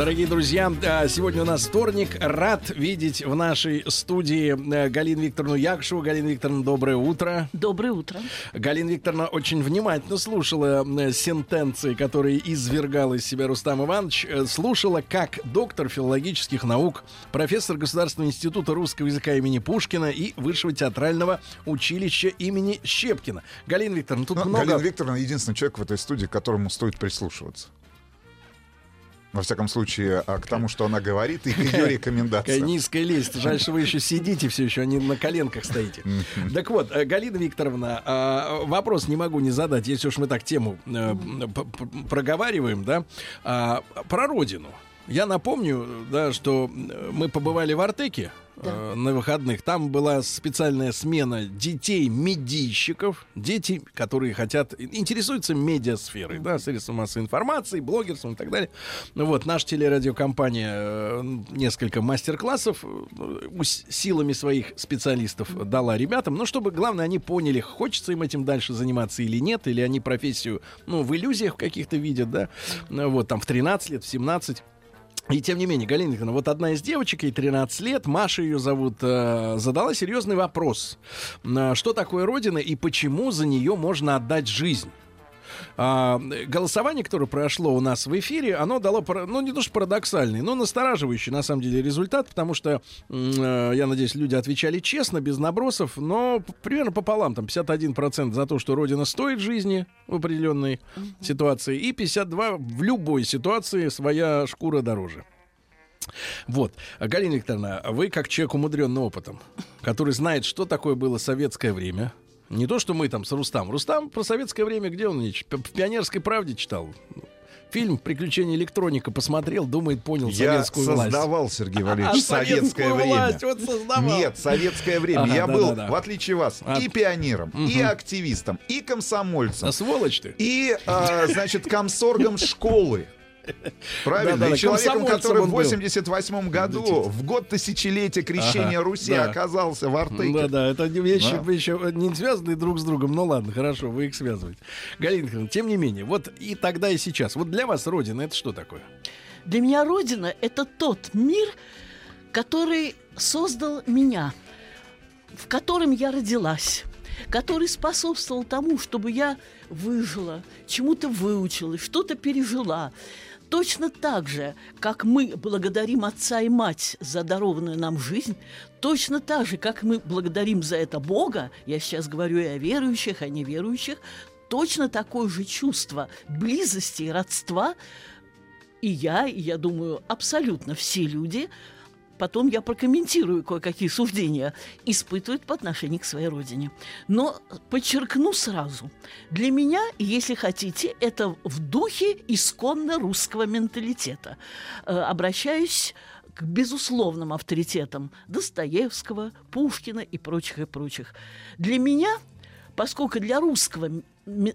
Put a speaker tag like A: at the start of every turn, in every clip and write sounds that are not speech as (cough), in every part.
A: Дорогие друзья, а, сегодня у нас вторник. Рад видеть в нашей студии э, Галину Викторовну Якшеву. Галина Викторовна, доброе утро.
B: Доброе утро.
A: Галина Викторовна очень внимательно слушала э, сентенции, которые извергал из себя Рустам Иванович. Э, Слушала, как доктор филологических наук, профессор Государственного института русского языка имени Пушкина и Высшего театрального училища имени Щепкина. Галина Викторовна, тут
C: Ну,
A: много...
C: Галина Викторовна единственный человек в этой студии, к которому стоит прислушиваться. Во всяком случае, а, к тому, что она говорит, и к ее рекомендациям.
A: низкая лесть. Жаль, что вы еще сидите все еще, а не на коленках стоите. Так вот, э, Галина Викторовна, а, вопрос не могу не задать, если уж мы так тему э, проговариваем, да, А, про родину. Я напомню, да, что э, мы побывали в Артеке э, на выходных. Там была специальная смена детей-медийщиков. Дети, которые хотят, интересуются медиасферой, да, средством массовой информации, блогерством и так далее. Ну Вот, наша телерадиокомпания э, несколько мастер-классов э, силами своих специалистов дала ребятам, ну, чтобы, главное, они поняли, хочется им этим дальше заниматься или нет, или они профессию, ну, в иллюзиях каких-то видят, да, Ну, вот, там, в 13 лет, в 17. И тем не менее, Галина Николаевна, вот одна из девочек, ей 13 лет, Маша ее зовут, э, задала серьезный вопрос. Э, Что такое Родина и почему за нее можно отдать жизнь? А, голосование, которое прошло у нас в эфире, оно дало, ну, не то что парадоксальный, но настораживающий, на самом деле, результат, потому что, э, я надеюсь, люди отвечали честно, без набросов, но примерно пополам, там, 51% за то, что Родина стоит жизни в определенной ситуации, и 52% в любой ситуации своя шкура дороже. Вот. Галина Викторовна, вы как человек умудренный опытом, который знает, что такое было советское время, не то, что мы там с Рустам. Рустам про советское время, где он? В «Пионерской правде» читал. Фильм «Приключения электроника» посмотрел, думает, понял
C: Я
A: советскую власть.
C: создавал, Сергей (laughs)
A: А
C: Валерьевич, советское
A: советскую
C: время.
A: власть вот создавал.
C: Нет, советское время.
A: Ага,
C: Я
A: да,
C: был,
A: да, да.
C: в отличие вас,
A: А-
C: и пионером, и активистом, и комсомольцем,
A: А сволочь ты.
C: и, а, значит, комсоргом школы. (laughs) Правильно.
A: Да-да-да,
C: и человеком, который в
A: был.
C: 88 году, в год тысячелетия крещения
A: Ага,
C: Руси,
A: да.
C: оказался в Артеке.
A: Да, да, это не вещи
C: Да.
A: еще не связанные друг с другом. Ну ладно, хорошо, вы их связываете. Галина Михайловна, тем не менее, вот и тогда, и сейчас. Вот для вас Родина это что такое?
B: Для меня Родина – это тот мир, который создал меня, в котором я родилась, который способствовал тому, чтобы я выжила, чему-то выучилась, что-то пережила. Точно так же, как мы благодарим отца и мать за дарованную нам жизнь, точно так же, как мы благодарим за это Бога, я сейчас говорю и о верующих, о неверующих, точно такое же чувство близости и родства. И я, и я думаю, абсолютно все люди, потом я прокомментирую кое-какие суждения, испытывают по отношению к своей родине. Но подчеркну сразу, для меня, если хотите, это в духе исконно русского менталитета. Э, обращаюсь к безусловным авторитетам Достоевского, Пушкина и прочих, и прочих. Для меня поскольку для русского,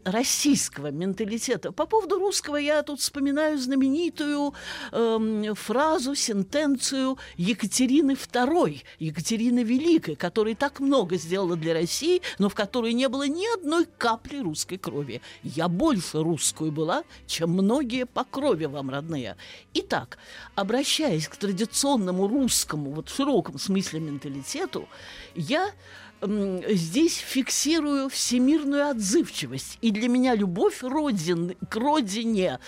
B: российского менталитета, по поводу русского я тут вспоминаю знаменитую эм, фразу, сентенцию Екатерины II, Екатерины Великой, которая так много сделала для России, но в которой не было ни одной капли русской крови. Я больше русскую была, чем многие по крови вам родные. Итак, обращаясь к традиционному русскому, вот в широком смысле менталитету, я здесь фиксирую всемирную отзывчивость. И для меня любовь родин, к родине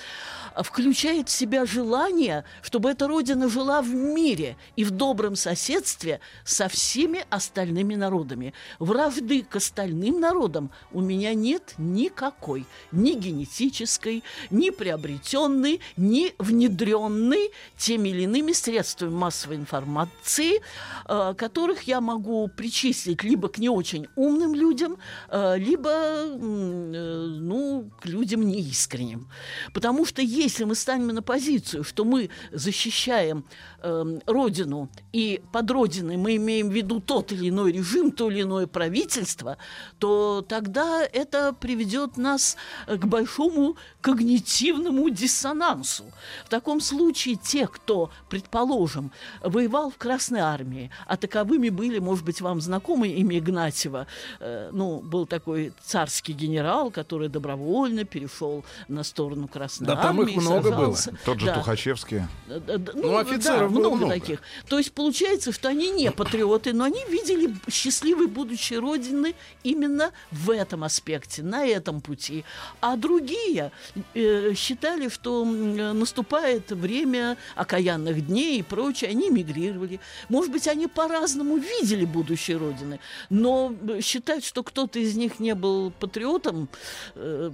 B: включает в себя желание, чтобы эта родина жила в мире и в добром соседстве со всеми остальными народами. Вражды к остальным народам у меня нет никакой. Ни генетической, ни приобретенной, ни внедренной теми или иными средствами массовой информации, э, которых я могу причислить либо к не очень умным людям, э, либо э, ну, к людям неискренним. Потому что если мы станем на позицию, что мы защищаем э, Родину, и под Родиной мы имеем в виду тот или иной режим, то или иное правительство, то тогда это приведет нас к большому когнитивному диссонансу. В таком случае те, кто, предположим, воевал в Красной Армии, а таковыми были, может быть, вам знакомы имя Игнатьева, э, ну, был такой царский генерал, который добровольно перешел на сторону Красной
A: Да,
B: Армии.
A: там их много было.
B: сражался.
C: Тот же
B: Да.
C: Тухачевский.
B: Да, да, да,
A: Ну, офицеров
B: да,
A: было
B: много,
A: много.
B: таких. То есть получается, что они не патриоты, но они видели счастливое будущее Родины именно в этом аспекте, на этом пути. А другие э, считали, что э, наступает время окаянных дней и прочее. Они мигрировали. Может быть, они по-разному видели будущее Родины, но э, считать, что кто-то из них не был патриотом, э,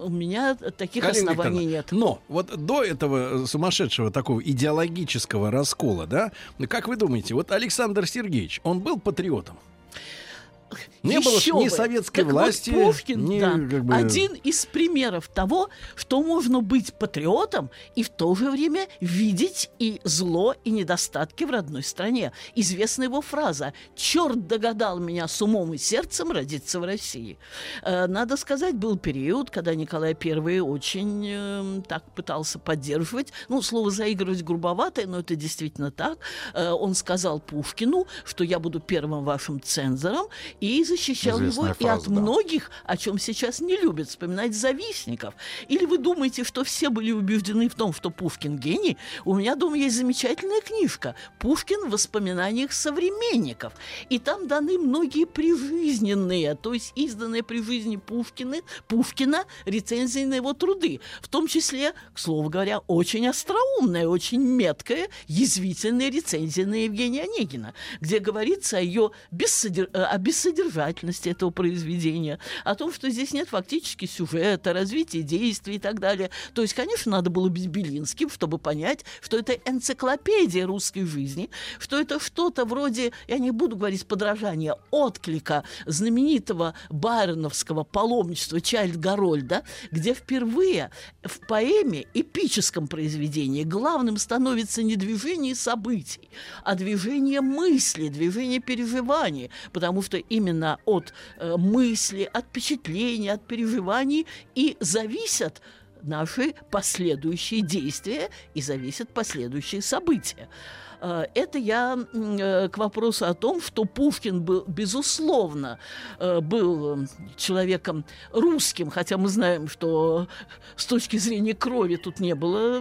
B: у меня таких
A: Галина
B: оснований
A: Викторовна,
B: нет.
A: Но вот до этого сумасшедшего такого идеологического раскола, да, как вы думаете, вот Александр Сергеевич, он был патриотом? Не было ни
B: бы.
A: советской
B: вот,
A: власти,
B: Пушкин,
A: ни,
B: да,
A: как бы-
B: один из примеров того, что можно быть патриотом и в то же время видеть и зло, и недостатки в родной стране. Известна его фраза «Черт догадал меня с умом и сердцем родиться в России». Э, Надо сказать, был период, когда Николай I очень э, так пытался поддерживать, ну, слово «заигрывать» грубоватое, но это действительно так. Э, Он сказал Пушкину, что я буду первым вашим цензором, и защищал
C: Известная
B: его и
C: фраза,
B: от
C: да.
B: многих, о чем сейчас не любят вспоминать завистников. Или вы думаете, что все были убеждены в том, что Пушкин гений? У меня дома есть замечательная книжка «Пушкин в воспоминаниях современников». И там даны многие прижизненные, то есть изданные при жизни Пушкина, Пушкина рецензии на его труды. В том числе, к слову говоря, очень остроумная, очень меткая, язвительная рецензия на Евгения Онегина, где говорится о ее бессодер... о бессодержательности этого произведения, о том, что здесь нет фактически сюжета, развития действий и так далее. То есть, конечно, надо было быть Белинским, чтобы понять, что это энциклопедия русской жизни, что это что-то вроде, я не буду говорить подражания, отклика знаменитого байроновского паломничества Чайльд Гарольда, где впервые в поэме, эпическом произведении, главным становится не движение событий, а движение мысли, движение переживаний, потому что именно от э, мысли, от впечатлений, от переживаний и зависят наши последующие действия и зависят последующие события. Э, Это я э, к вопросу о том, что Пушкин был, безусловно, э, был человеком русским, хотя мы знаем, что с точки зрения крови тут не было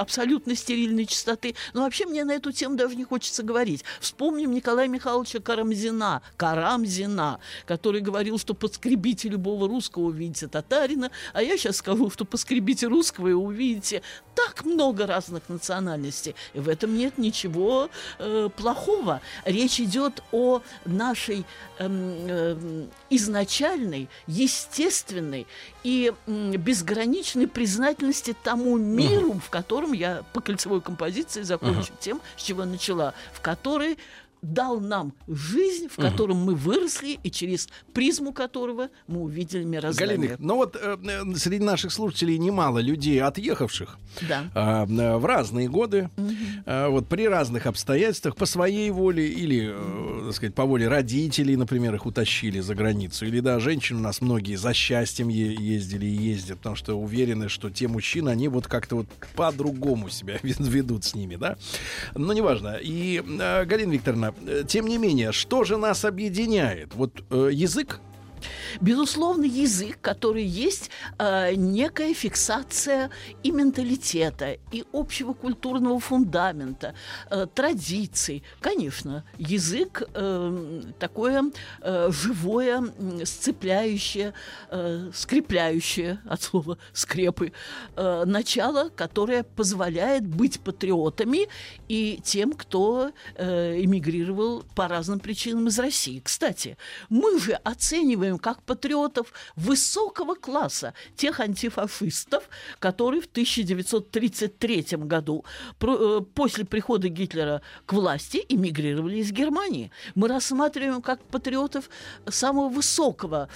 B: абсолютно стерильной чистоты. Но вообще мне на эту тему даже не хочется говорить. Вспомним Николая Михайловича Карамзина, Карамзина, который говорил, что подскребите любого русского, увидите татарина, а я сейчас скажу, что поскребите русского и увидите так много разных национальностей. И в этом нет ничего э, плохого. Речь идет о нашей эм, эм, изначальной, естественной и м, безграничной признательности тому миру, в котором я по кольцевой композиции закончу тем, с чего начала, в которой дал нам жизнь, в котором мы выросли и через призму которого мы увидели мироздание.
A: Галина, ну вот э, э, среди наших слушателей немало людей, отъехавших
B: Да.
A: а, э, в разные годы, а, вот при разных обстоятельствах, по своей воле или, э, так сказать, по воле родителей, например, их утащили за границу, или да, женщины у нас многие за счастьем е- ездили и ездят, потому что уверены, что те мужчины, они вот как-то вот по-другому себя (laughs) ведут с ними, да. Но неважно. И э, Галина Викторовна, э, тем не менее, что же нас объединяет? Вот э, язык.
B: Безусловно, язык, который есть э, некая фиксация и менталитета, и общего культурного фундамента, э, традиций. Конечно, язык э, такое э, живое, сцепляющее, э, скрепляющее от слова скрепы э, начало, которое позволяет быть патриотами и тем, кто э, эмигрировал по разным причинам из России. Кстати, мы же оцениваем рассматриваем как патриотов высокого класса, тех антифашистов, которые в 1933 году, э, после прихода Гитлера к власти, эмигрировали из Германии. Мы рассматриваем как патриотов самого высокого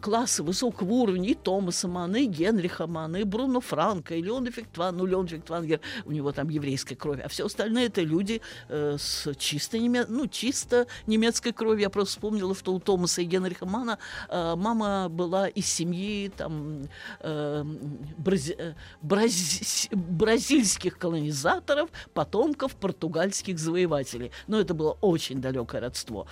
B: класса, высокого уровня и Томаса Мана, и Генриха Мана, и Бруно Франка, и Леона Фиктван. Ну, Леон Фиктвангер, у него там еврейская кровь, а все остальные это люди э, с чисто, неме... ну, чисто немецкой кровью. Я просто вспомнила, что у Томаса и Генриха Мана мама была из семьи там э, брази- э, брази- бразильских колонизаторов, потомков португальских завоевателей. Но это было очень далекое родство.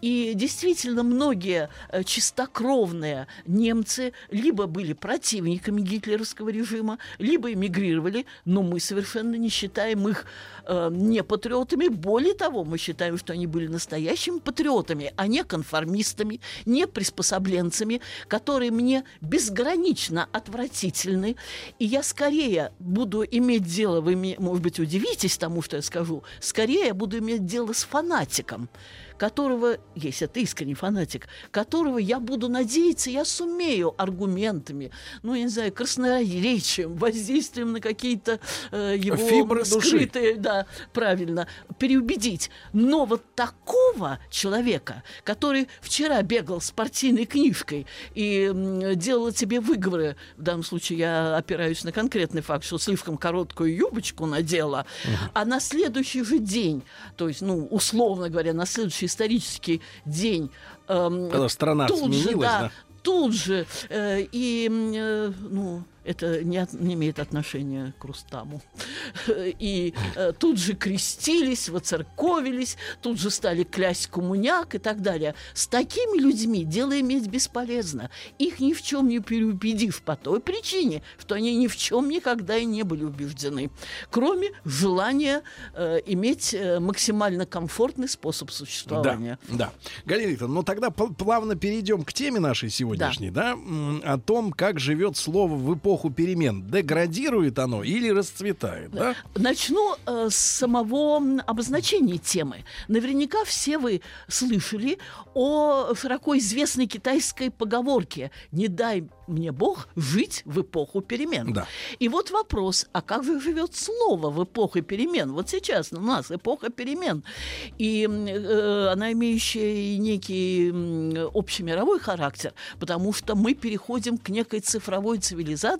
B: И действительно, многие э, чистокровные немцы либо были противниками гитлеровского режима, либо эмигрировали, но мы совершенно не считаем их э, не патриотами. Более того, мы считаем, что они были настоящими патриотами, а не конформистами, не приспособленцами, которые мне безгранично отвратительны. И я скорее буду иметь дело, вы, может быть, удивитесь тому, что я скажу, скорее я буду иметь дело с фанатиком, которого, если это искренний фанатик, которого я буду надеяться, я сумею аргументами, ну, я не знаю, красноречием, воздействием на какие-то э, его
A: Фибры души.
B: скрытые, да, правильно, переубедить. Но вот такого человека, который вчера бегал с партийной книжкой и м, делал тебе выговоры, в данном случае я опираюсь на конкретный факт, что слишком короткую юбочку надела, а на следующий же день, то есть, ну, условно говоря, на следующий исторический день эм,
A: Когда страна
B: тут же,
A: сменилась,
B: да,
A: да?
B: тут же э, и э, ну это не, от- не имеет отношения к Рустаму. (laughs) И э, тут же крестились, воцерковились, тут же стали клясть коммуняк и так далее. С такими людьми дело иметь бесполезно. Их ни в чем не переубедишь по той причине, что они ни в чем никогда и не были убеждены. Кроме желания э, иметь э, максимально комфортный способ существования.
A: Да, да. Галина Викторовна, ну тогда пл- плавно перейдем к теме нашей сегодняшней, да, м, о том, как живет слово в эпоху перемен. Деградирует оно или расцветает, да?
B: Начну э, с самого обозначения темы. Наверняка все вы слышали о широко известной китайской поговорке «Не дай мне Бог жить в эпоху перемен».
A: Да.
B: И вот вопрос, а как же живет слово в эпоху перемен? Вот сейчас у нас эпоха перемен. И э, она имеющая некий общемировой характер, потому что мы переходим к некой цифровой цивилизации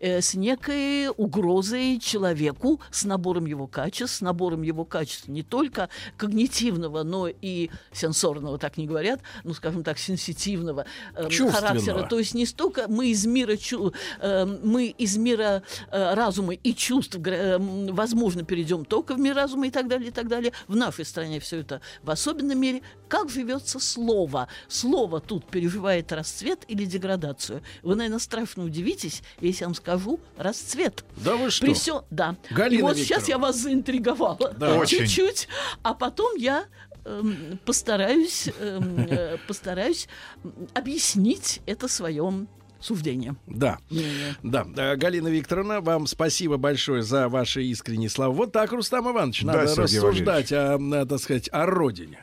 B: э, с некой угрозой человеку, с набором его качеств, с набором его качеств не только когнитивного, но и сенсорного, так не говорят, ну, скажем так, сенситивного э, характера. То есть не столько мы из мира, чу- э, мы из мира э, разума и чувств, э, возможно, перейдем только в мир разума и так далее, и так далее. В нашей стране все это в особенном мере. Как живется слово? Слово тут переживает расцвет или деградацию? Вы, наверное, страшно удивитесь, если я вам скажу расцвет.
A: Да вы что?
B: При всё- да.
A: Галина
B: и вот сейчас
A: Викторовна.
B: я вас заинтриговала
A: Да.
B: Чуть-чуть, а потом я эм, постараюсь, эм, э, постараюсь м, объяснить это своем суждение.
A: Да.
B: мнение.
A: Да, Э, Галина Викторовна, вам спасибо большое за ваши искренние слова. Вот так, Рустам Иванович,
C: Да,
A: надо
C: Сергей
A: рассуждать о, э, так сказать, о родине.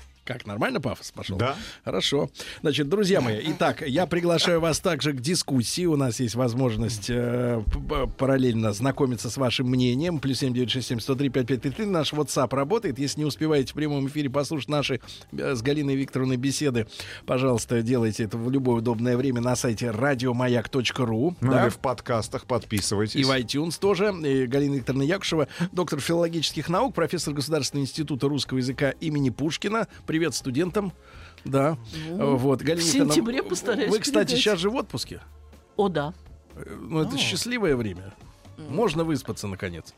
A: Как, нормально пафос пошел?
C: Да.
A: Хорошо. Значит, друзья мои, итак, я приглашаю вас также к дискуссии. У нас есть возможность э, параллельно знакомиться с вашим мнением. Плюс семь девять шесть семь сто три пять пять три три. Наш WhatsApp работает. Если не успеваете в прямом эфире послушать наши э, с Галиной Викторовной беседы, пожалуйста, делайте это в любое удобное время на сайте радиомаяк.ру.
C: Ну
A: да?
C: или в подкастах подписывайтесь.
A: И в iTunes тоже. И Галина Викторовна Якушева, доктор филологических наук, профессор Государственного института русского языка имени Пушкина. Привет студентам. Да. вот, Галина
B: в сентябре постараюсь
A: Вы, кстати,
B: передать.
A: сейчас же в отпуске.
B: О, да,
A: Э, Ну, это счастливое время. Можно выспаться, наконец.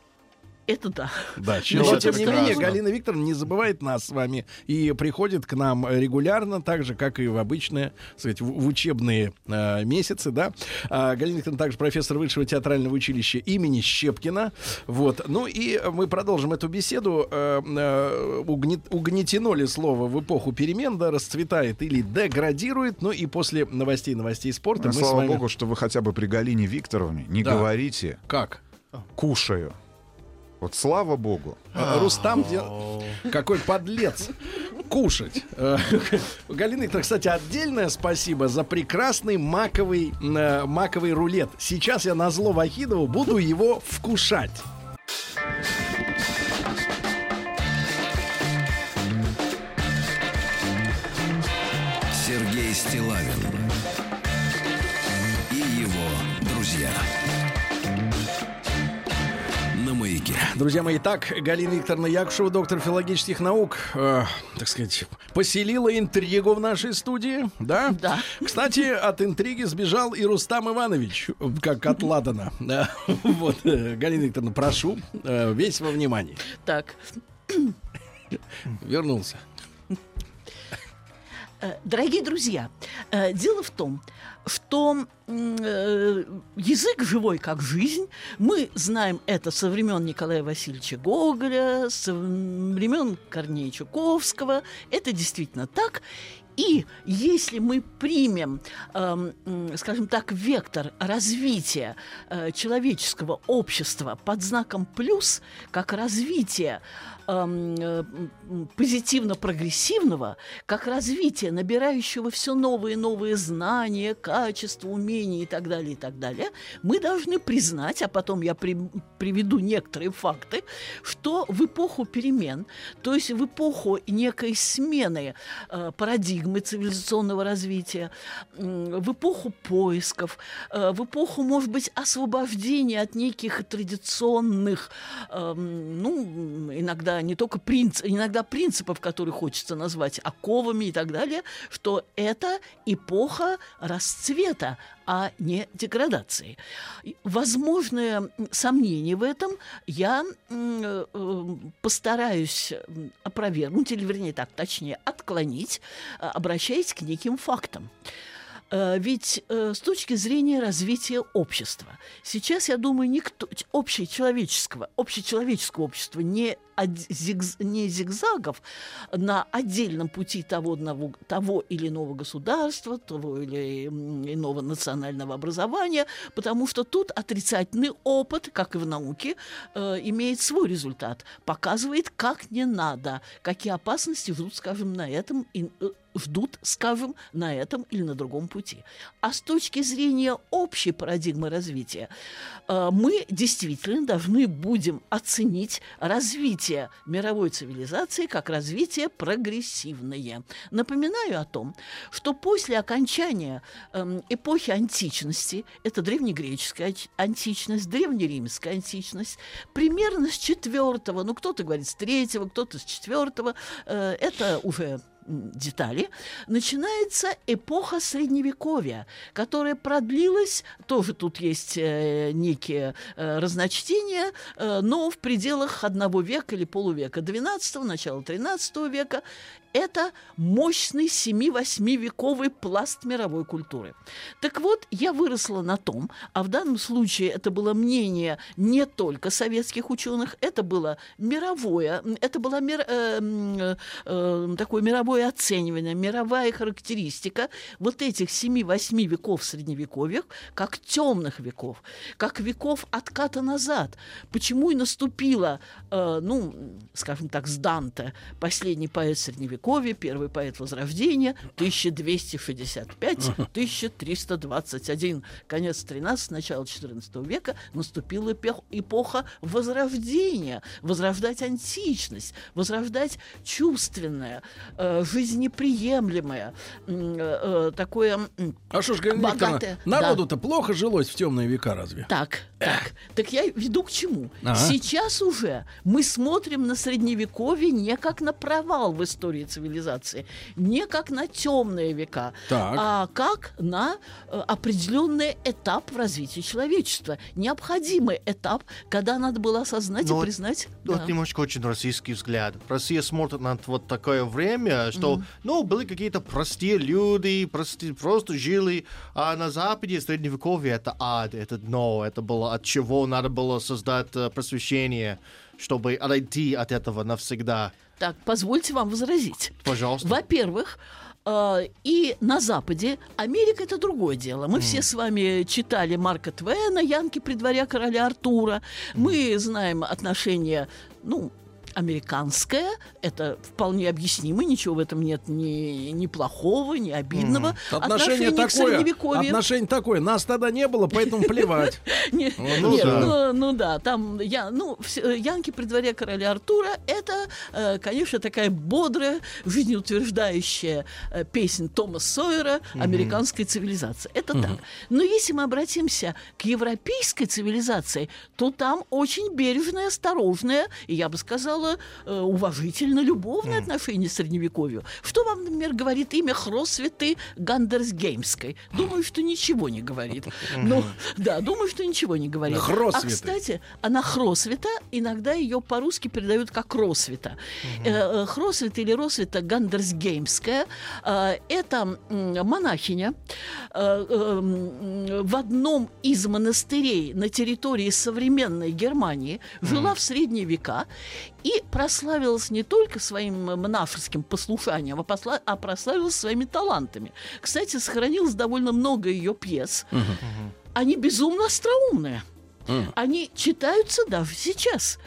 B: Это да.
A: Да, но
B: это
A: тем не менее, Галина Викторовна не забывает нас с вами и приходит к нам регулярно, так же, как и в обычные, так сказать, в, учебные э, месяцы, да. А, Галина Викторовна также профессор высшего театрального училища имени Щепкина. Вот. Ну и мы продолжим эту беседу. Э, э, угнет- угнетено ли слово в эпоху перемен, да, расцветает или деградирует. Ну и после новостей, новостей спорта
C: Ну,
A: мы с
C: слава
A: вами...
C: богу, что вы хотя бы при Галине Викторовне не
A: Да.
C: говорите
A: Как?
C: «кушаю». Вот слава богу.
A: Э, Рустам, какой подлец. кушать. Э, (laughs) Галина Викторовна, кстати, отдельное спасибо за прекрасный маковый, э, маковый рулет. Сейчас я на зло Вахидову буду его вкушать.
D: Сергей Стилавин Друзья
A: мои, так, Галина Викторовна Якушева, доктор филологических наук, э, так сказать, поселила интригу в нашей студии, да?
B: Да.
A: Кстати, от интриги сбежал и Рустам Иванович, как от Ладана. Да. Вот, э, Галина Викторовна, прошу, э, весь во внимании.
B: Так,
A: Вернулся.
B: Э, Дорогие друзья, дело в том, что э, язык живой как жизнь. Мы знаем это со времен Николая Васильевича Гоголя, со времен Корнея Чуковского. Это действительно так. И если мы примем, эм, скажем так, вектор развития э, человеческого общества под знаком плюс, как развитие э, позитивно-прогрессивного, как развитие, набирающего все новые и новые знания, качества, умения и так далее, и так далее, мы должны признать, а потом я при- приведу некоторые факты, что в эпоху перемен, то есть в эпоху некой смены э, парадигмы цивилизационного развития, м, в эпоху поисков, э, в эпоху, может быть, освобождения от неких традиционных, эм, ну, иногда не только принц, иногда принципов, которые хочется назвать оковами и так далее, что это эпоха расцвета, а не деградации. Возможное сомнение в этом я э, э, постараюсь опровергнуть, или, вернее, так, точнее, отклонить, э, обращаясь к неким фактам. Э, Ведь э, с точки зрения развития общества, сейчас, я думаю, никто, общечеловеческого, общечеловеческого общества не, зигз- не зигзагов на отдельном пути того, одного, того или иного государства, того или иного национального образования, потому что тут отрицательный опыт, как и в науке, э, имеет свой результат, показывает, как не надо, какие опасности ждут, скажем, на этом и, э, ждут, скажем, на этом или на другом пути. А с точки зрения общей парадигмы развития, э, мы действительно должны будем оценить развитие мировой цивилизации как развитие прогрессивное. Напоминаю о том, что после окончания эм, эпохи античности, это древнегреческая антич- античность, древнеримская античность, примерно с четвертого, ну кто-то говорит с третьего, кто-то с четвертого, э, это уже детали, начинается эпоха Средневековья, которая продлилась, тоже тут есть э, некие э, разночтения, э, но в пределах одного века или полувека, 12 начала 13 века, это мощный 7-8 вековый пласт мировой культуры. Так вот, я выросла на том, а в данном случае это было мнение не только советских ученых, это было мировое, это было мир- э, э, такое мировое оценивание, мировая характеристика вот этих 7-8 веков средневековья, как темных веков, как веков отката назад. Почему и наступила, э, ну, скажем так, с Данте, последний поэт средневековья, первый поэт Возрождения, 1265-1321. Конец 13 начало 14 века наступила эпох- эпоха Возрождения. Возрождать античность, возрождать чувственное, э, жизнеприемлемое, э, э, такое...
A: А что ж, Галина
B: Богатая,
A: народу-то плохо жилось в темные века разве?
B: Так, так. Так я веду к чему?
A: Ага.
B: Сейчас уже мы смотрим на средневековье не как на провал в истории цивилизации, не как на темные века,
A: Так.
B: а как на э, определенный этап в развитии человечества. Необходимый этап, когда надо было осознать
E: Ну
B: и
E: вот-
B: признать.
E: Вот
B: да.
E: немножко очень российский взгляд. Россия смотрит на вот такое время, что, ну, были какие-то простые люди, прости- просто жили, а на Западе Средневековье это ад, это дно, это было от чего надо было создать э, просвещение, чтобы отойти от этого навсегда.
B: Так, позвольте вам возразить.
E: Пожалуйста.
B: Во-первых, э, и на Западе Америка это другое дело. Мы все с вами читали Марка Твена, Янки при дворе короля Артура. Мы знаем отношения, ну, американское, это вполне объяснимо, ничего в этом нет ни, ни плохого, ни обидного.
A: Отношение,
B: к
A: такое, отношение такое. Нас тогда не было, поэтому (laughs) плевать.
B: Не-
E: ну
B: нет,
E: да.
B: ну, ну да, там я, ну, Янки при дворе короля Артура это, э, конечно, такая бодрая, жизнеутверждающая э, песня Тома Сойера американской цивилизации. Это так. Но если мы обратимся к европейской цивилизации, то там очень бережное, осторожное, и я бы сказала, э, уважительно любовное отношение к средневековью. Что вам, например, говорит имя Хросветы Гандерсгеймской? Думаю, что ничего не говорит. Ну, да, думаю, что ничего не говорит.
A: Хросветы.
B: А, кстати, она Хросвета, иногда ее по-русски передают как Росвета. Э, э, Хросвета или Росвета Гандерсгеймская э, это монахиня э, в одном из монастырей на территории современной Германии жила в средние века и прославилась не только своим монашеским послушанием, а, посла- а прославилась своими талантами. Кстати, сохранилось довольно много ее пьес. Они безумно остроумные. Они читаются даже сейчас.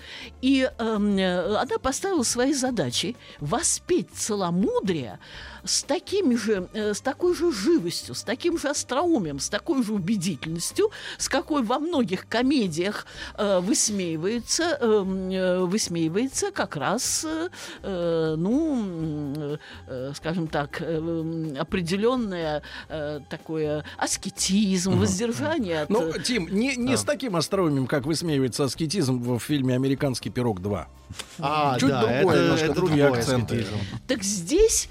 B: И эм, э, она поставила своей задачей воспеть целомудрие с, такими же, э, с такой же живостью, с таким же остроумием, с такой же убедительностью, с какой во многих комедиях э, высмеивается, эм, э, высмеивается как раз, э, э, ну, м, э, скажем так, э, м, определенное э, такое аскетизм, воздержание от...
A: Ну, Тим, не, не с таким остроумием, как высмеивается аскетизм в фильме «Американский пирог 2».
E: А,
A: Чуть
E: да,
A: другое,
E: это,
A: немножко
E: это
A: другие
E: другой
A: акценты.
E: аскетизм.
B: Так здесь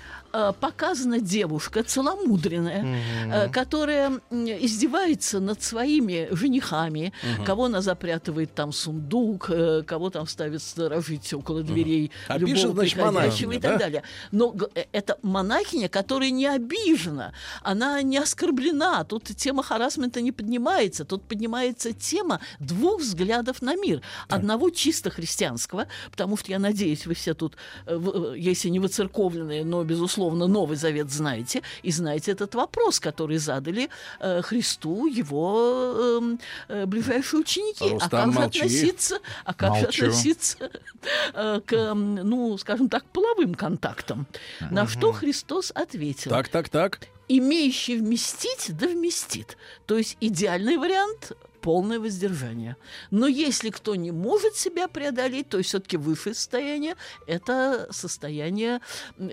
B: показана девушка целомудренная, э, которая издевается над своими женихами, кого она запрятывает там сундук, э, кого там ставит сторожить около дверей
A: А
B: любого
A: пишет, значит,
B: приходящего и
A: монахиня,
B: так
A: да?
B: далее. Но э, это монахиня, которая не обижена, она не оскорблена. Тут тема харасмента не поднимается, тут поднимается тема двух взглядов на мир. Одного чисто христианского, потому что я надеюсь, вы все тут, э, э, если не выцерковленные, но, безусловно, Новый Завет знаете, и знаете этот вопрос, который задали э, Христу его эм, э, ближайшие ученики. а
A: Рустам,
B: как же
A: молчи.
B: относиться, а как
C: Молчу.
B: относиться э, к, м, ну, скажем так, половым контактам? На что Христос ответил?
A: Так, так, так.
B: имеющий вместить, да вместит. То есть идеальный вариант полное воздержание. Но если кто не может себя преодолеть, то все-таки высшее состояние – это состояние,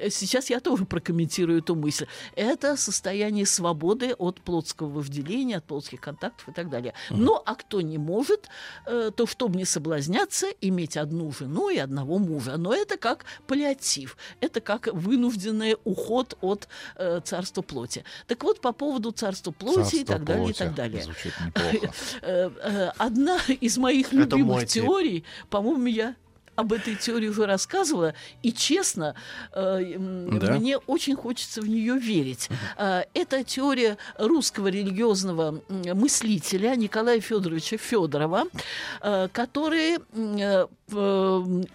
B: сейчас я тоже прокомментирую эту мысль, это состояние свободы от плотского вожделения, от плотских контактов и так далее. Но а кто не может, э, то чтобы не соблазняться, иметь одну жену и одного мужа. Но это как паллиатив, это как вынужденный уход от э, царства плоти. Так вот, по поводу царства плоти и
C: Царство
B: так далее, и
C: плоти.
B: так далее.
C: Звучит неплохо. (laughs)
B: Э, э, Одна из моих любимых теорий, по-моему, я об этой теории уже рассказывала, и честно, э,
A: Да.
B: мне очень хочется в нее верить. Э, Это теория русского религиозного мыслителя Николая Федоровича Федорова, э, который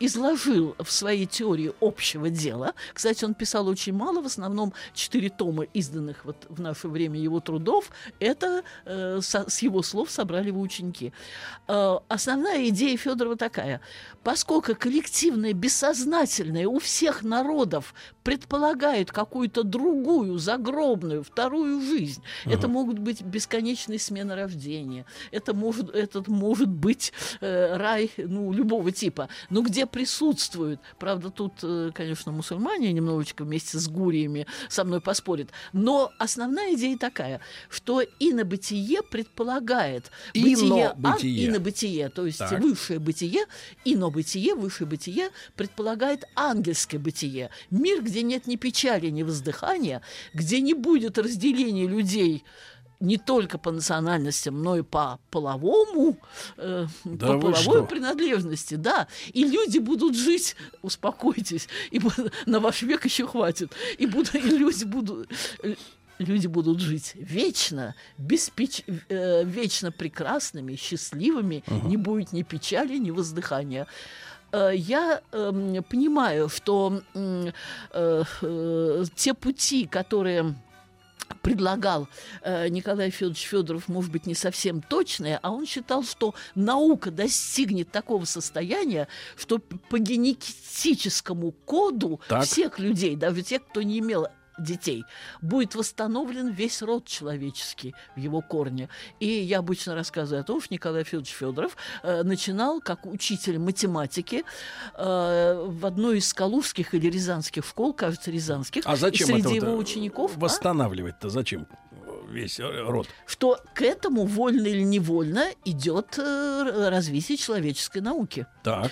B: изложил в своей теории общего дела. Кстати, он писал очень мало, в основном четыре тома, изданных вот в наше время его трудов, это э, со- с его слов собрали его ученики. Э, Основная идея Федорова такая. Поскольку коллективное, бессознательное у всех народов предполагает какую-то другую, загробную, вторую жизнь, это могут быть бесконечные смены рождения, это может, этот может быть э, рай ну, любого типа, но где присутствует, правда, тут, э, конечно, мусульмане немножечко вместе с гуриями со мной поспорят, но основная идея такая, что инобытие предполагает бытие, ан-
A: Инобытие.
B: инобытие, то есть
A: Так.
B: высшее бытие, инобытие, высшее бытие предполагает ангельское бытие. Мир, где нет ни печали, ни воздыхания, где не будет разделения людей не только по национальностям, но и по половому, э,
A: Да
B: по половой
A: что?
B: принадлежности, да. И люди будут жить, успокойтесь, (laughs) и на ваш век еще хватит, и, будут, и люди будут э, люди будут жить вечно, беспеч... э, вечно прекрасными, счастливыми, не будет ни печали, ни воздыхания. Э, Я эм, понимаю, что э, э, те пути, которые предлагал э, Николай Федорович Федоров, может быть, не совсем точное, а он считал, что наука достигнет такого состояния, что по генетическому коду
A: Так.
B: всех людей, даже тех, кто не имел детей, будет восстановлен весь род человеческий в его корне. И я обычно рассказываю о том, что Николай Федорович Федоров э, начинал как учитель математики э, в одной из калужских или рязанских школ, кажется, рязанских.
A: А зачем
B: и среди его
A: э,
B: учеников а,
A: Восстанавливать-то зачем весь род?
B: что к этому вольно или невольно идет развитие человеческой науки.
A: Так.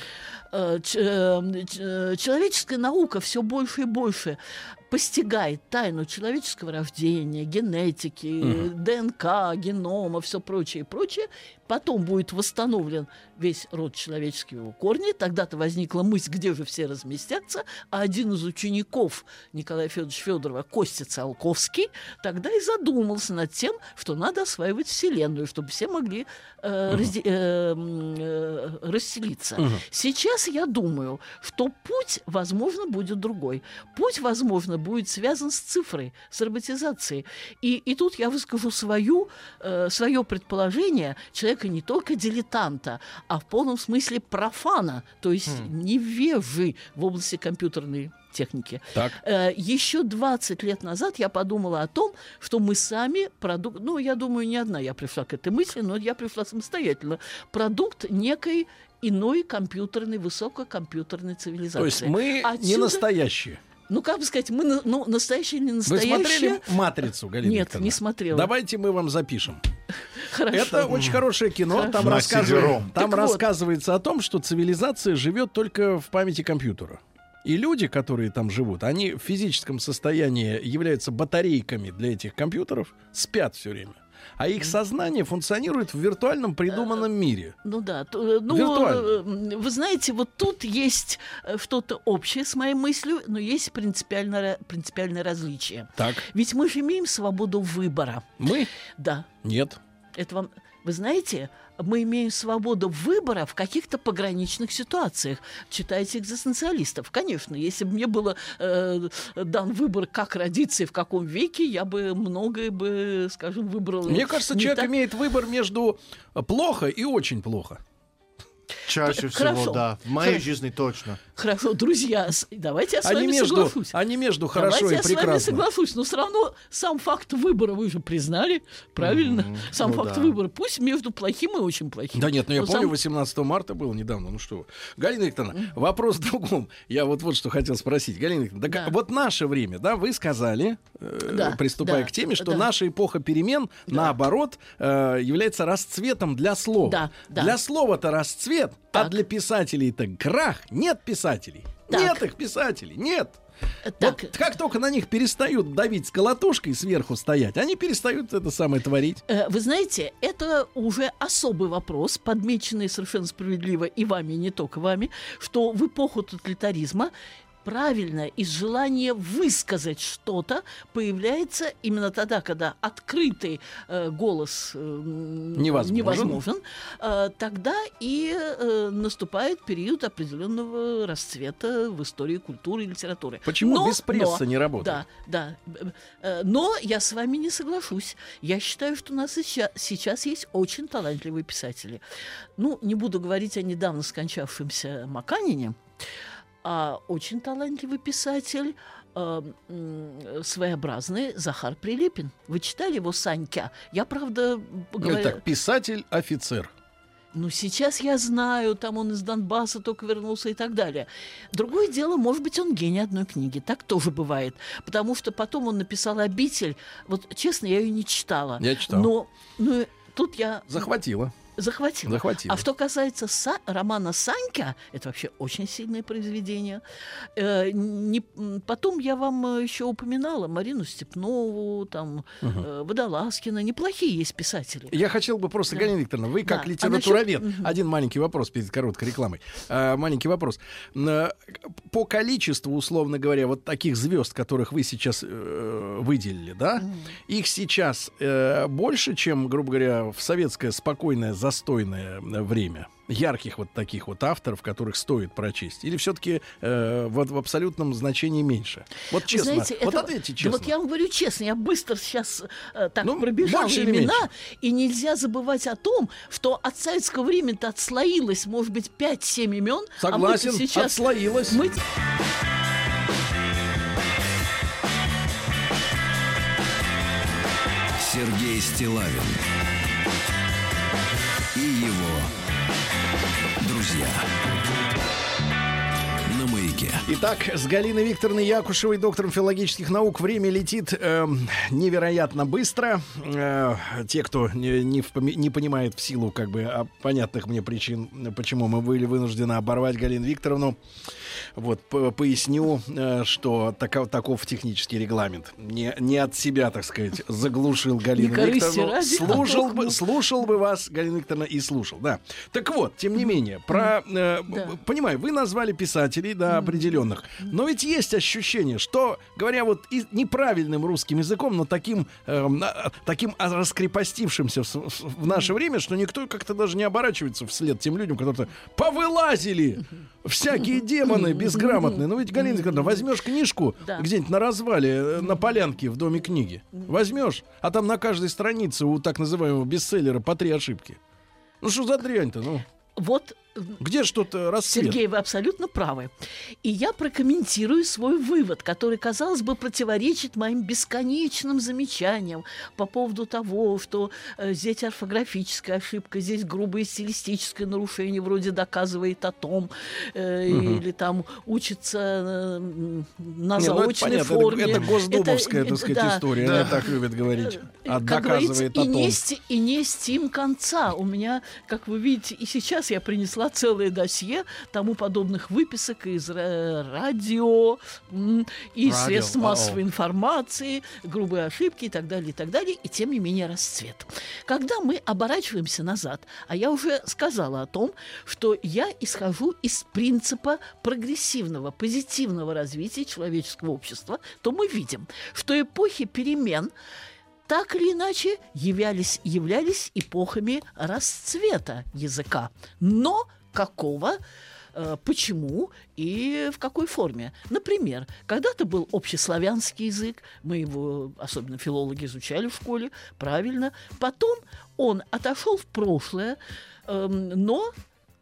B: Ч- человеческая наука все больше и больше постигает тайну человеческого рождения, генетики, ДНК, генома, все прочее и прочее. Потом будет восстановлен весь род человеческий в его корне. Тогда-то возникла мысль, где же все разместятся. А один из учеников Николая Федоровича Федорова, Костя Циолковский, тогда и задумался над тем, что надо осваивать Вселенную, чтобы все могли э, разде- э, э, расселиться. Сейчас я думаю, что путь, возможно, будет другой. Путь, возможно, будет связан с цифрой, с роботизацией. И, и тут я выскажу свою, э, свое предположение человека не только дилетанта, а в полном смысле профана, то есть невежи в области компьютерной техники.
A: Так.
B: Э, Еще 20 лет назад я подумала о том, что мы сами продукт, ну, я думаю, не одна я пришла к этой мысли, но я пришла самостоятельно, продукт некой иной компьютерной, высококомпьютерной цивилизации.
A: То есть мы не
B: Отсюда-
A: настоящие.
B: Ну, как бы сказать, мы на- ну, настоящие не
A: Вы
B: настоящие.
A: смотрели «Матрицу», Галина
B: Нет,
A: Викторовна?
B: не смотрела.
A: Давайте мы вам запишем. (laughs)
B: Хорошо.
A: Это очень хорошее кино.
B: Хорошо.
A: Там,
C: CD-ROM.
A: там
B: Так вот.
A: рассказывается о том, что цивилизация живет только в памяти компьютера. И люди, которые там живут, они в физическом состоянии являются батарейками для этих компьютеров, спят все время. А их сознание функционирует в виртуальном придуманном мире.
B: Ну да, э, ну,
A: Виртуально.
B: э, вы знаете, вот тут есть э, что-то общее с моей мыслью, но есть принципиальное, принципиальное различие.
A: Так,
B: Ведь мы же имеем свободу выбора.
A: мы?
B: Да,
A: Нет.
B: это вам... Вы знаете, мы имеем свободу выбора в каких-то пограничных ситуациях. Читайте экзистенциалистов. Конечно, если бы мне было э, дан выбор, как родиться и в каком веке, я бы многое бы, скажем, выбрала.
A: Мне кажется, человек
B: так.
A: имеет выбор между плохо и очень плохо.
E: Чаще
B: Хорошо.
E: всего, да. В моей
B: Хорошо.
E: жизни точно.
B: Хорошо, друзья, давайте я с
A: А
B: вами
A: между,
B: соглашусь.
A: а не между хорошо
B: Давайте
A: и
B: я с вами
A: прекрасно.
B: соглашусь, но все равно сам факт выбора вы же признали, правильно? Сам
E: ну
B: факт
E: да.
B: выбора, пусть между плохим и очень плохим.
A: Да нет, ну я
B: Но
A: помню,
B: сам-
A: 18 марта было недавно. Ну что вы. Галина Викторовна, вопрос в другом. Я вот вот что хотел спросить. Галина Викторовна,
B: Да.
A: вот наше время, да, вы сказали, э,
B: Да,
A: приступая
B: да,
A: к теме, что
B: да.
A: наша эпоха перемен, наоборот, э, является расцветом для слова.
B: Да, да.
A: Для слова-то расцвет, а
B: Так.
A: для писателей-то крах. Нет писателей.
B: Так.
A: Нет их писателей, нет.
B: Э, Так,
A: Вот как только на них перестают давить с колотушкой сверху стоять, они перестают это самое творить.
B: э, вы знаете, это уже особый вопрос, подмеченный совершенно справедливо и вами, и не только вами, что в эпоху тоталитаризма правильно из желания высказать что-то появляется именно тогда, когда открытый э, голос э,
A: Невозможен.
B: невозможен, э, тогда и э, наступает период определенного расцвета в истории культуры и литературы.
A: Почему
B: Но-
A: без прессы
B: но-
A: не работает?
B: Да, да. Э, Но я с вами не соглашусь. Я считаю, что у нас сейчас, сейчас есть очень талантливые писатели. Ну, не буду говорить о недавно скончавшемся Маканине, а очень талантливый писатель, м, своеобразный Захар Прилепин. Вы читали его «Санька»? Я, правда,
A: Ну,
B: говоря...
A: так, писатель-офицер.
B: Ну, сейчас я знаю, там он из Донбасса только вернулся и так далее. Другое дело, может быть, он гений одной книги. Так тоже бывает. Потому что потом он написал «Обитель». Вот, честно, я ее не читала.
A: Я читал.
B: Но ну, тут я захватила.
A: Захватило.
B: А что касается Са- романа «Санька», это вообще очень сильное произведение. Э, не- потом я вам э, еще упоминала Марину Степнову, там, э, Водолазкина. Неплохие есть писатели.
A: Я хотел бы просто,
B: Да.
A: Галина Викторовна, вы как
B: Да. А
A: литературовед,
B: насчет- Мгм.
A: один маленький вопрос перед короткой рекламой. А, маленький вопрос. Н- По количеству, условно говоря, вот таких звезд, которых вы сейчас э, выделили, да, их сейчас э, больше, чем, грубо говоря, в советское спокойное, застойное время. ярких вот таких вот авторов, которых стоит прочесть? Или все-таки э, вот в абсолютном значении меньше? Вот
B: Вы
A: честно,
B: знаете,
A: вот
B: это-
A: ответьте
B: да
A: честно.
B: вот я вам говорю честно, я быстро сейчас э, так
A: Ну,
B: пробежала имена, и нельзя забывать о том, что от советского времени-то отслоилось, может быть, 5-7 имен.
A: Согласен,
B: а мы сейчас...
A: отслоилось.
B: Мы
D: Сергей Стилавин друзья на маяке.
A: Итак, с Галиной Викторовной Якушевой, доктором филологических наук, время летит эм, невероятно быстро. Э, те, кто не, не, впоми- не понимает в силу как бы а, понятных мне причин, э, почему мы были вынуждены оборвать Галину Викторовну, вот по- поясню, э, что таков, таков технический регламент. Не, не от себя, так сказать, заглушил Галину Викторовну.
B: ради,
A: Слушал бы,
B: ну.
A: слушал бы вас, Галина Викторовна, и слушал, да. Так вот, тем не менее, про... э,
B: Да.
A: Понимаю, вы назвали писателей, да, определенных. Но ведь есть ощущение, что, говоря вот и неправильным русским языком, но таким, а, таким а, раскрепостившимся в, в наше время, что никто как-то даже не оборачивается вслед тем людям, которые повылазили всякие демоны безграмотные. Ну ведь, Галина Николаевна, возьмешь книжку
B: Да.
A: где-нибудь на развале, э, на полянке в доме книги, возьмешь, а там на каждой странице у так называемого бестселлера по три ошибки. Ну что за дрянь-то, ну?
B: вот
A: Где что-то расцвет?
B: Сергей, вы абсолютно правы. И я прокомментирую свой вывод, который, казалось бы, противоречит моим бесконечным замечаниям по поводу того, что э, здесь орфографическая ошибка, здесь грубое стилистическое нарушение вроде доказывает о том, э, или там учится э, на
A: Не, ну, это
B: заочной
A: понятно, это-
B: форме.
A: Это, госдумовская,
B: Это,
A: так сказать,
B: да.
A: история. Она так любит говорить. А
B: Как говорится,
A: доказывает о
B: и
A: том.
B: не, сти- и не стим конца. У меня, как вы видите, и сейчас я принесла целое досье тому подобных выписок из ра- радио,
E: Радио,
B: средств массовой информации, грубые ошибки и так далее, и так далее, и тем не менее расцвет. Когда мы оборачиваемся назад, а я уже сказала о том, что я исхожу из принципа прогрессивного, позитивного развития человеческого общества, то мы видим, что эпохи перемен так или иначе являлись, являлись эпохами расцвета языка. Но какого, э, почему и в какой форме? Например, когда-то был общеславянский язык, мы его, особенно филологи, изучали в школе, правильно. Потом он отошел в прошлое, эм, но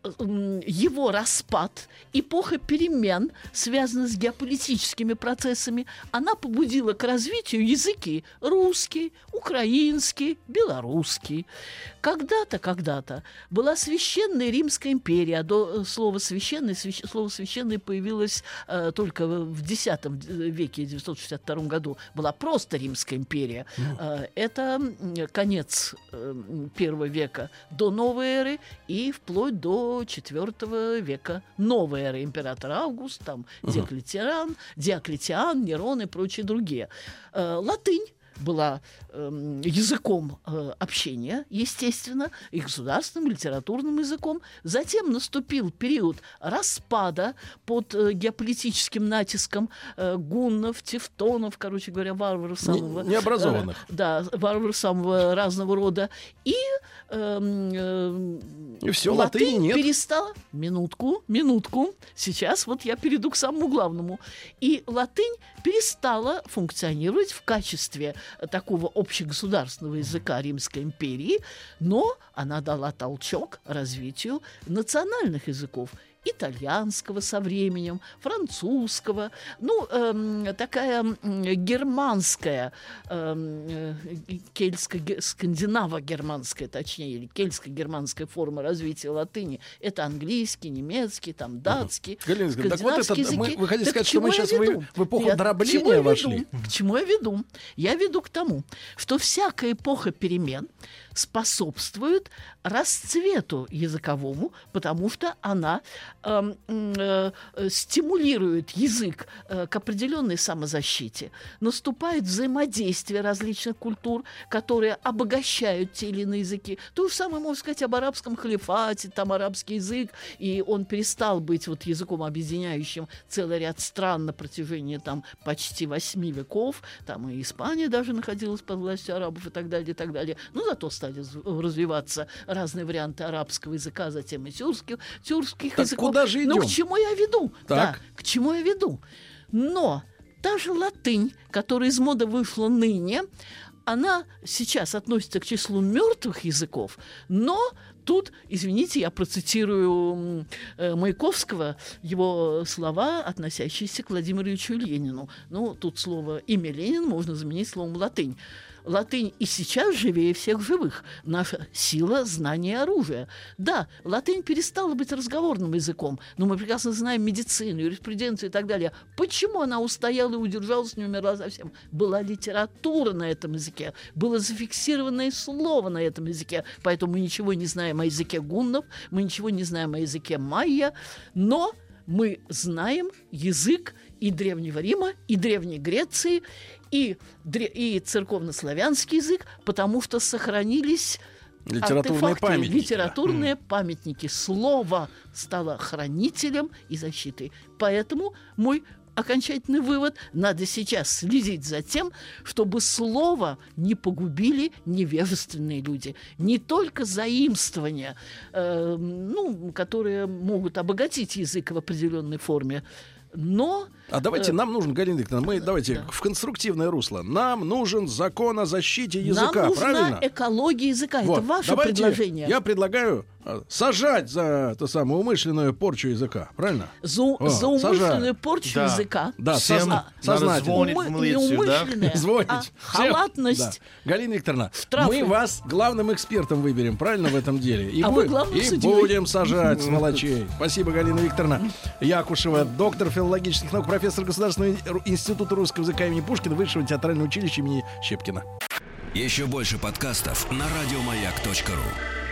B: его распад, эпоха перемен, связанная с геополитическими процессами, она побудила к развитию языки русский, украинский, белорусский. Когда-то, когда-то была священная Римская империя, а до э, слова священный, свящ- слово священный появилось э, только в X веке, в 962 году, была просто Римская империя. Э, это конец э, первого века до новой эры и вплоть до IV века новой эры. Император Август, там Диоклетиан, Диоклетиан, Нерон и прочие другие. Э, Латынь была эм, языком э, общения, естественно, и государственным, и литературным языком. Затем наступил период распада под э, геополитическим натиском э, гуннов, тевтонов, короче говоря, варваров самого...
A: Не- необразованных.
B: э, да, варваров самого разного рода. И, эм, эм,
A: И всё, латыни нет.
B: перестала... Минутку, минутку. Сейчас вот я перейду к самому главному. И латынь перестала функционировать в качестве э, такого общегосударственного языка Римской империи, но она дала толчок развитию национальных языков итальянского со временем, французского, ну, эм, такая германская, эм, э, кельско-скандинаво-германская, точнее, или кельско-германская форма развития латыни. Это английский, немецкий, там, датский,
A: Галина Николаевна, так вот это
B: скандинавские
A: мы-
B: языки.
A: вы хотите
B: Так
A: сказать, что мы сейчас
B: веду?
A: в эпоху
B: Я-
A: дробления
B: я веду?
A: вошли?
B: К чему я веду? Я веду к тому, что всякая эпоха перемен способствует расцвету языковому, потому что она э, э, стимулирует язык э, к определенной самозащите, наступает взаимодействие различных культур, которые обогащают те или иные языки. То же самое можно сказать об арабском халифате, там арабский язык, и он перестал быть вот языком объединяющим целый ряд стран на протяжении там почти восьми веков, там и Испания даже находилась под властью арабов и так далее, и так далее. Но зато стали развиваться разные варианты арабского языка, затем и тюркских, тюркских
A: так
B: языков.
A: куда же идем?
B: Но к чему я веду?
A: Так.
B: Да, к чему я веду? Но та же латынь, которая из моды вышла ныне, она сейчас относится к числу мертвых языков, но тут, извините, я процитирую э, Маяковского, его слова, относящиеся к Владимиру Ильичу Ленину. Ну, тут слово «имя Ленин» можно заменить словом «латынь». Латынь и сейчас живее всех живых. Наша сила знания оружия. Да, латынь перестала быть разговорным языком, но мы прекрасно знаем медицину, юриспруденцию и так далее. Почему она устояла и удержалась, не умерла совсем? Была литература на этом языке, было зафиксированное слово на этом языке, поэтому мы ничего не знаем о языке гуннов, мы ничего не знаем о языке майя, но мы знаем язык и Древнего Рима, и Древней Греции, и, и церковнославянский язык, потому что сохранились
A: Литературные
B: артефакты,
A: памятники.
B: Литературные памятники. Слово стало хранителем и защитой. Поэтому мой окончательный вывод – надо сейчас следить за тем, чтобы слово не погубили невежественные люди. Не только заимствования, э, ну, которые могут обогатить язык в определенной форме, но...
A: А давайте,
B: э,
A: нам нужен, Галина Викторовна, мы давайте
B: да.
A: в конструктивное русло. Нам нужен закон о защите языка,
B: Нам нужна
A: правильно?
B: экология языка.
A: Вот,
B: Это ваше
A: давайте,
B: предложение.
A: Я предлагаю сажать за ту самую умышленную порчу языка, правильно?
B: За,
A: О,
B: за умышленную порчу
E: Да.
B: языка.
A: Да,
E: Всем
A: созна-
E: надо
A: сознательно.
E: звонить в
B: Умы-
E: милицию,
B: не
E: да?
B: умышленная, (laughs)
A: Звонить.
B: а халатность.
A: Да. Галина Викторовна,
B: Штрафы.
A: мы вас главным экспертом выберем, правильно, в этом деле? И,
B: А вы главным
A: и
B: судьей.
A: будем сажать (laughs) сволочей. Спасибо, Галина Викторовна. Якушева, доктор филологических наук, профессор Государственного института русского языка имени Пушкина, Высшего театрального училища имени Щепкина.
D: Еще больше подкастов на радиомаяк.ру.